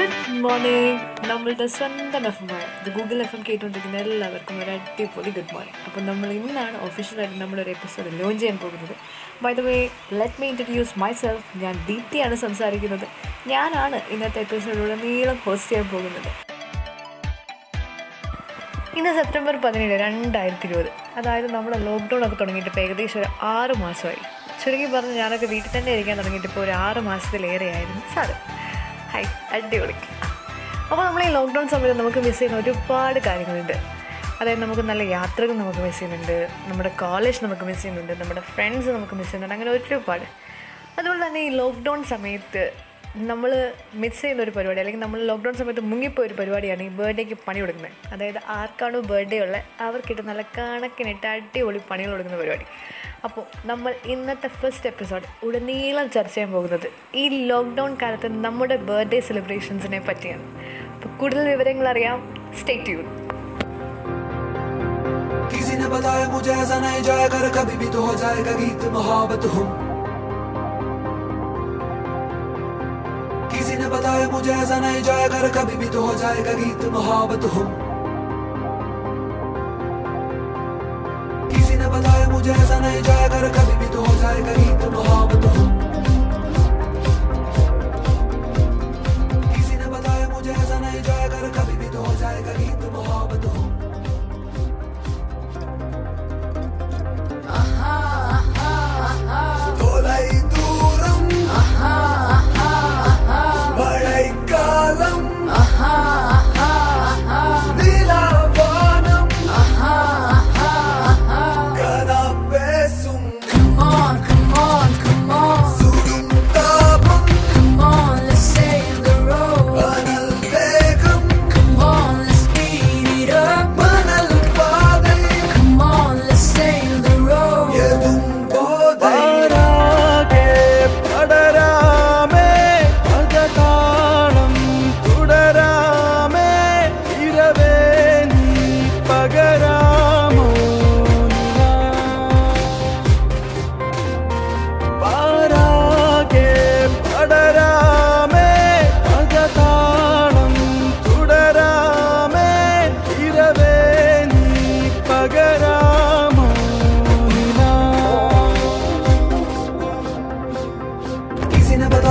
Good morning നമ്മളുടെ സ്വന്തം F M ആയ. ഇത് ഗൂഗിൾ എഫ് എം കേട്ടുകൊണ്ടിരിക്കുന്ന എല്ലാവർക്കും ഒരു അടിപൊളി ഗുഡ് മോർണിംഗ് അപ്പോൾ നമ്മൾ ഇന്നാണ് ഒഫീഷ്യലായിട്ട് നമ്മളൊരു എപ്പിസോഡ് ലോഞ്ച് ചെയ്യാൻ പോകുന്നത്. By the way let me introduce myself ഞാൻ ദീപ്തിയാണ് സംസാരിക്കുന്നത്. ഞാനാണ് ഇന്നത്തെ എപ്പിസോഡിലൂടെ നീളം ഹോസ്റ്റ് ചെയ്യാൻ പോകുന്നത്. ഇന്ന് സെപ്റ്റംബർ പതിനേഴ് രണ്ടായിരത്തി ഇരുപത് അതായത് നമ്മൾ ലോക്ക്ഡൗൺ ഒക്കെ തുടങ്ങിയിട്ട് ഇപ്പോൾ ഏകദേശം ഒരു ആറ് മാസമായി. ചുരുങ്ങി പറഞ്ഞ് ഞാനൊക്കെ വീട്ടിൽ തന്നെ ഇരിക്കാൻ തുടങ്ങിയിട്ട് ഇപ്പോൾ ഒരു ആറ് മാസത്തിലേറെയായിരുന്നു സാറ്. ഹൈ അടിപൊളി. അപ്പോൾ നമ്മൾ ഈ ലോക്ക്ഡൗൺ സമയത്ത് നമുക്ക് മിസ് ചെയ്യുന്ന ഒരുപാട് കാര്യങ്ങളുണ്ട്. അതായത് നമുക്ക് നല്ല യാത്രകൾ നമുക്ക് മിസ് ചെയ്യുന്നുണ്ട് നമ്മുടെ കോളേജ് നമുക്ക് മിസ് ചെയ്യുന്നുണ്ട് നമ്മുടെ ഫ്രണ്ട്സ് നമുക്ക് മിസ് ചെയ്യുന്നുണ്ട് അങ്ങനെ ഒരുപാട്. അതുപോലെ തന്നെ ഈ ലോക്ക്ഡൗൺ സമയത്ത് നമ്മൾ മിസ് ചെയ്യുന്ന ഒരു പരിപാടി അല്ലെങ്കിൽ നമ്മൾ ലോക്ക്ഡൗൺ സമയത്ത് മുങ്ങിപ്പോയ ഒരു പരിപാടിയാണ് ഈ ബർത്ത്ഡേക്ക് പണി കൊടുക്കുന്നത് അതായത് ആർക്കാണോ ബർത്ത്ഡേ ഉള്ളത് അവർക്കിട്ട് നല്ല കണക്കിനിട്ട് അടിപൊളി പണികൾ കൊടുക്കുന്ന പരിപാടി അപ്പോൾ നമ്മൾ ഇന്നത്തെ ഫസ്റ്റ് എപ്പിസോഡ് ഉടനീളം ചർച്ച ചെയ്യാൻ പോകുന്നത് ഈ ലോക്ക്ഡൗൺ കാലത്ത് നമ്മുടെ ബർത്ത്ഡേ സെലിബ്രേഷൻസിനെ പറ്റിയാണ് അപ്പോൾ കൂടുതൽ വിവരങ്ങൾ അറിയാം സ്റ്റേ ട്യൂൺ किसी ने बताया मुझे ऐसा नहीं जाया कर कभी भी तो हो जाएगा गीत मोहब्बत हूँ मुझे ऐसा नहीं जाया कर कभी भी तो हो जाएगा गीत मोहब्बत हो। किसी ने बताया मुझे ऐसा नहीं जाया कर कभी भी तो हो जाएगा गीत मोहब्बत हूँ।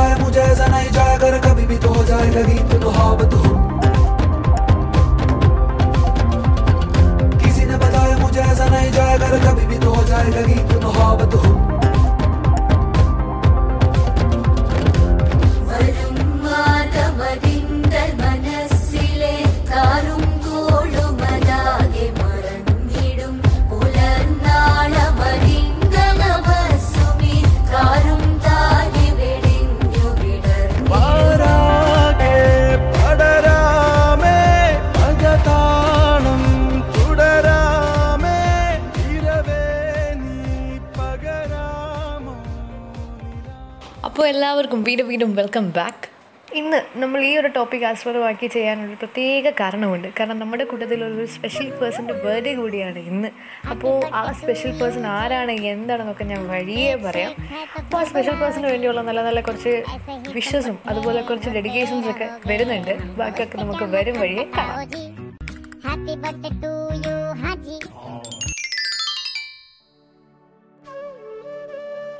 है, मुझे ऐसा नहीं जाए अगर कभी भी तो हो जाए, लगी तो मुहाबत हो। किसी ने बताया, मुझे ऐसा नहीं जाए अगर कभी भी तो हो जाए, लगी तो मुहाबत हो। അപ്പോൾ എല്ലാവർക്കും വീണ്ടും വീണ്ടും വെൽക്കം ബാക്ക് ഇന്ന് നമ്മൾ ഈ ഒരു ടോപ്പിക് ആസ്പദമാക്കി ചെയ്യാനൊരു പ്രത്യേക കാരണമുണ്ട്. കാരണം നമ്മുടെ കൂട്ടത്തിൽ ഒരു സ്പെഷ്യൽ പേഴ്സന്റെ ബർത്ത്ഡേ കൂടിയാണ് ഇന്ന്. അപ്പോൾ ആ സ്പെഷ്യൽ പേഴ്സൺ ആരാണ് എന്താണെന്നൊക്കെ ഞാൻ വഴിയേ പറയാം. അപ്പോൾ ആ സ്പെഷ്യൽ പേഴ്സണിന് വേണ്ടിയുള്ള നല്ല നല്ല കുറച്ച് വിഷസും അതുപോലെ കുറച്ച് ഡെഡിക്കേഷൻസ് ഒക്കെ വരുന്നുണ്ട്. ബാക്കിയൊക്കെ നമുക്ക് വരും വഴിയെ കാണാം.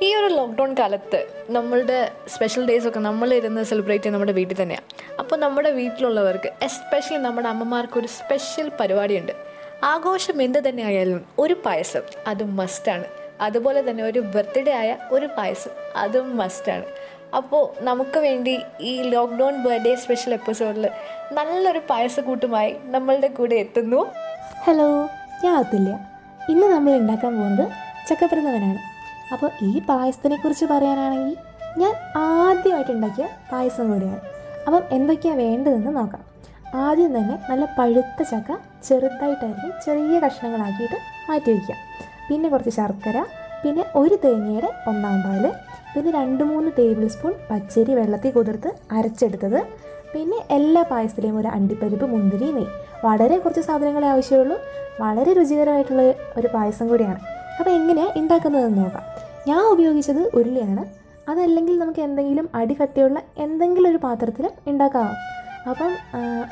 ഈ ഒരു ലോക്ക്ഡൗൺ കാലത്ത് നമ്മളുടെ സ്പെഷ്യൽ ഡേയ്സ് ഒക്കെ നമ്മൾ നമ്മളിരുന്ന് സെലിബ്രേറ്റ് ചെയ്യുന്ന നമ്മുടെ വീട്ടിൽ തന്നെയാണ് അപ്പോൾ നമ്മുടെ വീട്ടിലുള്ളവർക്ക് എസ്പെഷ്യലി നമ്മുടെ അമ്മമാർക്ക് ഒരു സ്പെഷ്യൽ പരിപാടിയുണ്ട്. ആഘോഷം എന്ത് തന്നെ ആയാലും ഒരു പായസം അത് മസ്റ്റാണ് അതുപോലെ തന്നെ ഒരു ബർത്ത്ഡേ ആയ ഒരു പായസം അതും മസ്റ്റാണ് അപ്പോൾ നമുക്ക് വേണ്ടി ഈ ലോക്ക്ഡൗൺ ബർത്ത്ഡേ സ്പെഷ്യൽ എപ്പിസോഡിൽ നല്ലൊരു പായസക്കൂട്ടുമായി നമ്മളുടെ കൂടെ എത്തുന്നു. ഹലോ ഞാൻ അതുല്യ. ഇന്ന് നമ്മൾ ഉണ്ടാക്കാൻ പോകുന്നത് ചക്കപ്രഥമനാണ് അപ്പോൾ ഈ പായസത്തിനെ കുറിച്ച് പറയാനാണെങ്കിൽ ഞാൻ ആദ്യമായിട്ട് ഉണ്ടാക്കിയ പായസം കൂടിയാണ്. അപ്പം എന്തൊക്കെയാണ് വേണ്ടതെന്ന് നോക്കാം. ആദ്യം തന്നെ നല്ല പഴുത്ത ചക്ക ചെറുതായിട്ടായിരിക്കും ചെറിയ കഷ്ണങ്ങളാക്കിയിട്ട് മാറ്റി വയ്ക്കുക. പിന്നെ കുറച്ച് ശർക്കര പിന്നെ ഒരു തേങ്ങയുടെ ഒന്നാം പാൽ പിന്നെ രണ്ട് മൂന്ന് ടേബിൾ സ്പൂൺ പച്ചരി വെള്ളത്തിൽ കുതിർത്ത് അരച്ചെടുത്തത് പിന്നെ എല്ലാ പായസത്തിലെയും ഒരു അണ്ടിപ്പരിപ്പ് മുന്തിരി നെയ്യ് വളരെ കുറച്ച് സാധനങ്ങളെ ആവശ്യമുള്ളൂ. വളരെ രുചികരമായിട്ടുള്ള ഒരു പായസം കൂടിയാണ്. അപ്പോൾ എങ്ങനെയാണ് ഉണ്ടാക്കുന്നതെന്ന് നോക്കാം. ഞാൻ ഉപയോഗിച്ചത് ഉരുളിയാണ്. അതല്ലെങ്കിൽ നമുക്ക് എന്തെങ്കിലും അടികട്ടിയുള്ള എന്തെങ്കിലും ഒരു പാത്രത്തിൽ ഉണ്ടാക്കാം. അപ്പം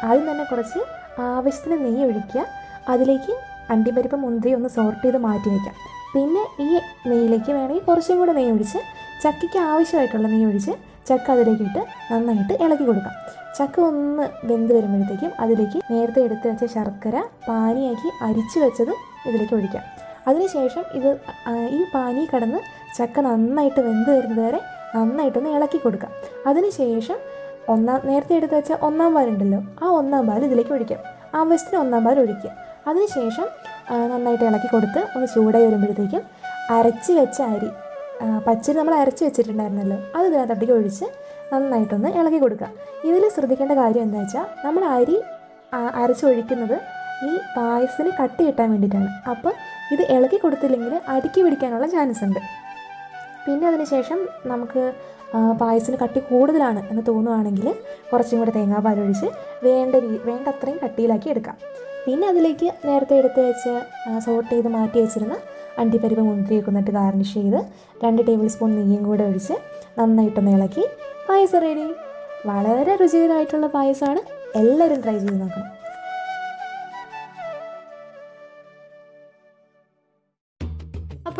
ആദ്യം തന്നെ കുറച്ച് ആവശ്യത്തിന് നെയ്യ് ഒഴിക്കുക. അതിലേക്ക് അണ്ടിപ്പരിപ്പ് മുന്തിരി ഒന്ന് സോർട്ട് ചെയ്ത് മാറ്റി വയ്ക്കാം പിന്നെ ഈ നെയ്യിലേക്ക് വേണമെങ്കിൽ കുറച്ചും കൂടെ നെയ്യ് ഒഴിച്ച് ചക്കയ്ക്ക് ആവശ്യമായിട്ടുള്ള നെയ്യ് ഒഴിച്ച് ചക്ക അതിലേക്ക് ഇട്ട് നന്നായിട്ട് ഇളക്കി കൊടുക്കാം. ചക്ക ഒന്ന് വെന്ത് വരുമ്പോഴത്തേക്കും അതിലേക്ക് നേരത്തെ എടുത്ത് വെച്ച ശർക്കര പാനിയാക്കി അരിച്ചു വെച്ചത് ഇതിലേക്ക് ഒഴിക്കാം. അതിനുശേഷം ഇത് ഈ പാനി കടന്ന് ചക്ക നന്നായിട്ട് വെന്ത് വരുന്നത് വരെ നന്നായിട്ടൊന്ന് ഇളക്കി കൊടുക്കാം. അതിനുശേഷം ഒന്നാം നേരത്തെ എടുത്ത് വെച്ച ഒന്നാം പാലുണ്ടല്ലോ ആ ഒന്നാം പാൽ ഇതിലേക്ക് ഒഴിക്കാം. ആവശ്യത്തിന് ഒന്നാം പാൽ ഒഴിക്കുക. അതിനുശേഷം ശേഷം നന്നായിട്ട് ഇളക്കി കൊടുത്ത് ഒന്ന് ചൂടായി വരുമ്പോഴത്തേക്കും അരച്ച് വെച്ച അരി പച്ചരി നമ്മൾ അരച്ച് വെച്ചിട്ടുണ്ടായിരുന്നല്ലോ അത് ഇതിനകത്തോട്ടേക്ക് ഒഴിച്ച് നന്നായിട്ടൊന്ന് ഇളക്കി കൊടുക്കുക. ഇതിൽ ശ്രദ്ധിക്കേണ്ട കാര്യം എന്താ വെച്ചാൽ നമ്മൾ അരി അരച്ച് ഒഴിക്കുന്നത് ഈ പായസത്തിന് കട്ടി കിട്ടാൻ വേണ്ടിയിട്ടാണ്. അപ്പം ഇത് ഇളക്കി കൊടുത്തില്ലെങ്കിൽ അടുക്കി പിടിക്കാനുള്ള ചാൻസ് ഉണ്ട് പിന്നെ അതിനുശേഷം നമുക്ക് പായസത്തിന് കട്ടി കൂടുതലാണ് എന്ന് തോന്നുവാണെങ്കിൽ കുറച്ചും കൂടെ തേങ്ങാപ്പാൽ ഒഴിച്ച് വേണ്ട രീ വേണ്ടത്രയും കട്ടിയിലാക്കി എടുക്കാം. പിന്നെ അതിലേക്ക് നേരത്തെ എടുത്ത് വെച്ച് സോട്ട് ചെയ്ത് മാറ്റി വെച്ചിരുന്ന അണ്ടിപ്പരിപ്പ് മുന്തിരിയൊക്കെ എന്നിട്ട് ഗാർണിഷ് ചെയ്ത് രണ്ട് ടേബിൾ സ്പൂൺ നെയ്യും കൂടെ ഒഴിച്ച് നന്നായിട്ടൊന്ന് ഇളക്കി. പായസം റെഡി വളരെ രുചികരമായിട്ടുള്ള പായസമാണ്. എല്ലാവരും ട്രൈ ചെയ്ത് നോക്കണം.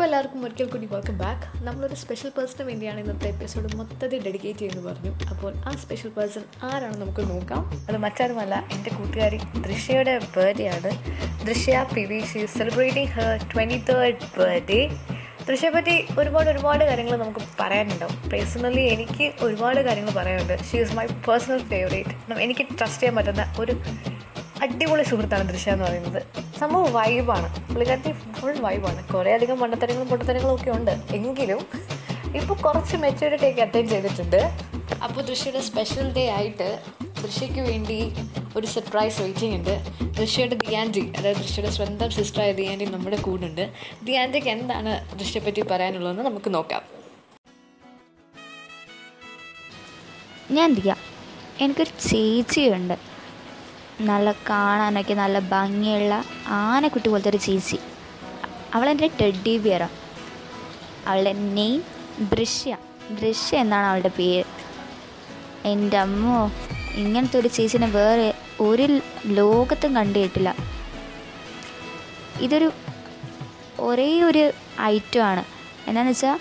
എല്ലാവർക്കും ഒരിക്കൽ കൂടി വെൽക്കം ബാക്ക് നമ്മളൊരു സ്പെഷ്യൽ പേഴ്സണിന് വേണ്ടിയാണ് ഇന്നത്തെ എപ്പിസോഡ് മൊത്തത്തിൽ ഡെഡിക്കേറ്റ് ചെയ്യുന്നു പറഞ്ഞു. അപ്പോൾ ആ സ്പെഷ്യൽ പേഴ്സൺ ആരാണ് നമുക്ക് നോക്കാം. അത് മറ്റാരുമല്ല എന്റെ കൂട്ടുകാരി ദൃശ്യയുടെ ബർത്ത്ഡേ ആണ്. Drishya P V she celebrating her twenty third birthday ദൃശ്യയെ പറ്റി ഒരുപാട് ഒരുപാട് കാര്യങ്ങൾ നമുക്ക് പറയാനുണ്ടാവും പേഴ്സണലി എനിക്ക് ഒരുപാട് കാര്യങ്ങൾ പറയാനുണ്ട്. She is my personal favourite എനിക്ക് ട്രസ്റ്റ് ചെയ്യാൻ പറ്റുന്ന ഒരു അടിപൊളി സുഹൃത്താണ് ദൃശ്യ എന്ന് പറയുന്നത്. സംഭവം വൈബാണ് പുള്ളിക്കാരത്തി ഫുൾ വൈബാണ് കുറേ അധികം മണ്ടത്തരങ്ങളും പൊട്ടത്തരങ്ങളും ഒക്കെ ഉണ്ട്. എങ്കിലും ഇപ്പോൾ കുറച്ച് മെച്യൂരിറ്റി ഒക്കെ അറ്റൈൻ ചെയ്തിട്ടുണ്ട്. അപ്പോൾ ദൃശ്യയുടെ സ്പെഷ്യൽ ഡേ ആയിട്ട് ദൃശ്യയ്ക്ക് വേണ്ടി ഒരു സർപ്രൈസ് വെയിറ്റിംഗ് ഉണ്ട്. ദൃശ്യയുടെ ദിയാൻഡി അതായത് ദൃശ്യയുടെ സ്വന്തം സിസ്റ്ററായ ദിയാൻഡി നമ്മുടെ കൂടെ ഉണ്ട് ദിയാൻജിക്ക് എന്താണ് ദൃശ്യപ്പറ്റി പറയാനുള്ളതെന്ന് നമുക്ക് നോക്കാം. ഞാൻ ദിയ. എനിക്കൊരു ചേച്ചിയുണ്ട്. നല്ല കാണാനൊക്കെ നല്ല ഭംഗിയുള്ള ആനക്കുട്ടി പോലത്തെ ഒരു ചേച്ചി. അവളെന്റെ ടെഡി ബിയറാണ് അവളുടെ നെയിം ദൃശ്യ ദൃശ്യ എന്നാണ് അവളുടെ പേര്. എന്റെ അമ്മോ ഇങ്ങനത്തെ ഒരു ചേച്ചിനെ വേറെ ഒരു ലോകത്തും കണ്ടിട്ടില്ല. ഇതൊരു ഒരേ ഒരു ഐറ്റമാണ് എന്താണെന്ന് വെച്ചാൽ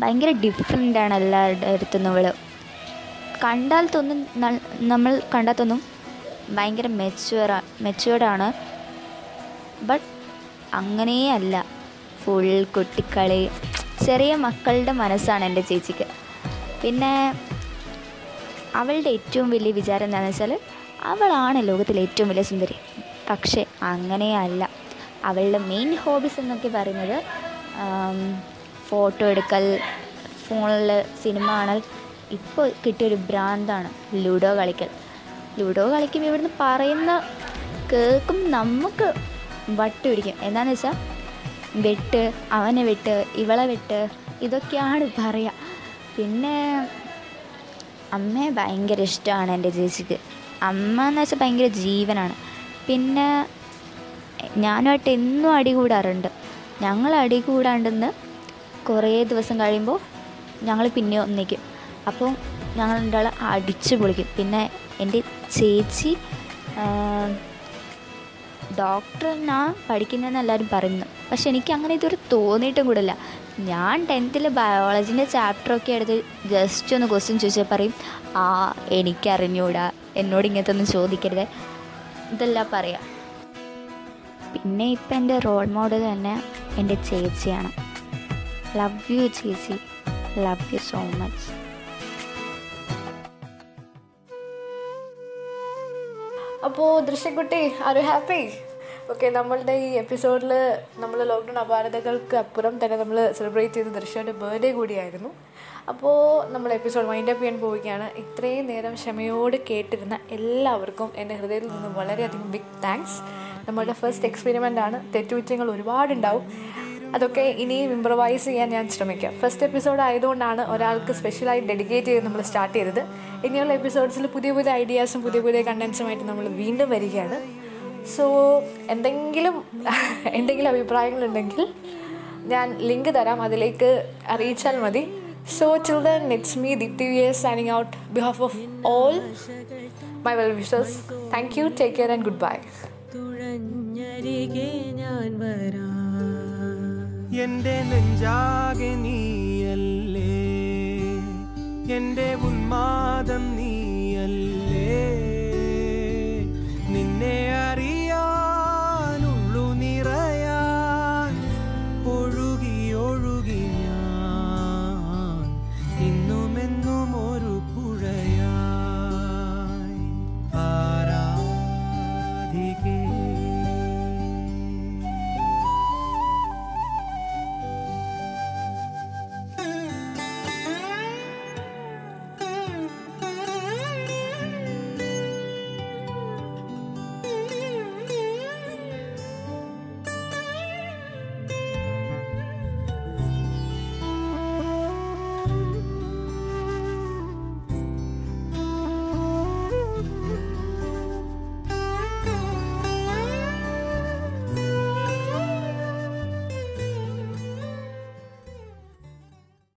ഭയങ്കര ഡിഫറെന്റാണ് എല്ലാവരുടെ അടുത്തുനിന്ന് ഇവൾ. കണ്ടാൽ തോന്നും നമ്മൾ കണ്ടാൽ തോന്നും ഭയങ്കര മെച്ചുവറാ മെച്ചുവേർഡാണ് ബട്ട് അങ്ങനെയല്ല ഫുൾ കുട്ടിക്കളി. ചെറിയ മക്കളുടെ മനസ്സാണ് എന്റെ ചേച്ചിക്ക്. പിന്നെ അവളുടെ ഏറ്റവും വലിയ വിചാരം എന്താണെന്ന് വെച്ചാൽ അവളാണ് ലോകത്തിലെ ഏറ്റവും വലിയ സുന്ദരി. പക്ഷേ അങ്ങനെയല്ല അവളുടെ മെയിൻ ഹോബീസ് എന്നൊക്കെ പറയുന്നത് ഫോട്ടോ എടുക്കൽ ഫോണിൽ സിനിമ കാണൽ ഇപ്പോൾ കിട്ടിയൊരു ഭ്രാന്താണ് ലുഡോ കളിക്കൽ. ലുഡോ കളിക്കുമ്പോൾ ഇവിടുന്ന് പറയുന്ന കേൾക്കും നമുക്ക് വട്ട് പിടിക്കും. എന്താണെന്ന് വെച്ചാൽ വെട്ട് അവനെ വെട്ട് ഇവളെ വെട്ട് ഇതൊക്കെയാണ് പറയുക പിന്നെ അമ്മയെ ഭയങ്കര ഇഷ്ടമാണ് എന്റെ ചേച്ചിക്ക്. അമ്മ എന്ന് വെച്ചാൽ ഭയങ്കര ജീവനാണ്. പിന്നെ ഞാനുമായിട്ട് എന്നും അടി കൂടാറുണ്ട്. ഞങ്ങൾ അടി കൂടാണ്ടെന്ന് കുറേ ദിവസം കഴിയുമ്പോൾ ഞങ്ങൾ പിന്നെ ഒന്നിക്കും. അപ്പോൾ ഞങ്ങൾ രണ്ടാളെ അടിച്ചു പൊളിക്കും. പിന്നെ എന്റെ ചേച്ചി ഡോക്ടറിനാ പഠിക്കുന്നതെന്ന് എല്ലാവരും പറയുന്നു. പക്ഷെ എനിക്ക് അങ്ങനെ ഇതുവരെ തോന്നിയിട്ടും കൂടില്ല. ഞാൻ ടെൻത്തിൽ ബയോളജിന്റെ ചാപ്റ്ററൊക്കെ എടുത്ത് ജസ്റ്റ് ഒന്ന് ക്വസ്റ്റ്യൻ ചോദിച്ചാൽ പറയും ആ എനിക്കറിഞ്ഞൂടാ. എന്നോട് ഇങ്ങനത്തെ ഒന്നും ചോദിക്കരുത്. ഇതെല്ലാം പറയാം. പിന്നെ ഇപ്പം എന്റെ റോൾ മോഡൽ തന്നെ എന്റെ ചേച്ചിയാണ്. ലവ് യു ചേച്ചി. ലവ് യു സോ മച്ച് അപ്പോൾ ദൃശ്യക്കുട്ടി ആർ യു ഹാപ്പി ഓക്കെ നമ്മളുടെ ഈ എപ്പിസോഡിൽ നമ്മൾ ലോക്ക്ഡൗൺ അപാരതകൾക്ക് അപ്പുറം തന്നെ നമ്മൾ സെലിബ്രേറ്റ് ചെയ്ത ദൃശ്യയുടെ ബർത്ത്ഡേ കൂടിയായിരുന്നു. അപ്പോൾ നമ്മൾ എപ്പിസോഡ് വൈൻഡ് അപ്പ് ചെയ്യാൻ പോവുകയാണ്. ഇത്രയും നേരം ക്ഷമയോട് കേട്ടിരുന്ന എല്ലാവർക്കും എന്റെ ഹൃദയത്തിൽ നിന്ന് വളരെയധികം ബിഗ് താങ്ക്സ് നമ്മളുടെ ഫസ്റ്റ് എക്സ്പെരിമെന്റ് ആണ്. തെറ്റുകുറ്റങ്ങൾ ഒരുപാടുണ്ടാവും. അതൊക്കെ ഇനിയും ഇമ്പ്രവൈസ് ചെയ്യാൻ ഞാൻ ശ്രമിക്കാം. ഫസ്റ്റ് എപ്പിസോഡ് ആയതുകൊണ്ടാണ് ഒരാൾക്ക് സ്പെഷ്യലായി ഡെഡിക്കേറ്റ് ചെയ്ത് നമ്മൾ സ്റ്റാർട്ട് ചെയ്തത്. ഇനിയുള്ള എപ്പിസോഡ്സിൽ പുതിയ പുതിയ ഐഡിയാസും പുതിയ പുതിയ കണ്ടൻസുമായിട്ട് നമ്മൾ വീണ്ടും വരികയാണ്. സോ എന്തെങ്കിലും എന്തെങ്കിലും അഭിപ്രായങ്ങളുണ്ടെങ്കിൽ ഞാൻ ലിങ്ക് തരാം. അതിലേക്ക് അറിയിച്ചാൽ മതി. So So me the it's me, S signing out out. Behalf of all my well thank Thank you, take care, and goodbye. തുഴഞ്ഞരികെ ഞാൻ വരാം. എന്റെ നെഞ്ചാകെ നീയല്ലേ? എന്റെ ഉന്മാദം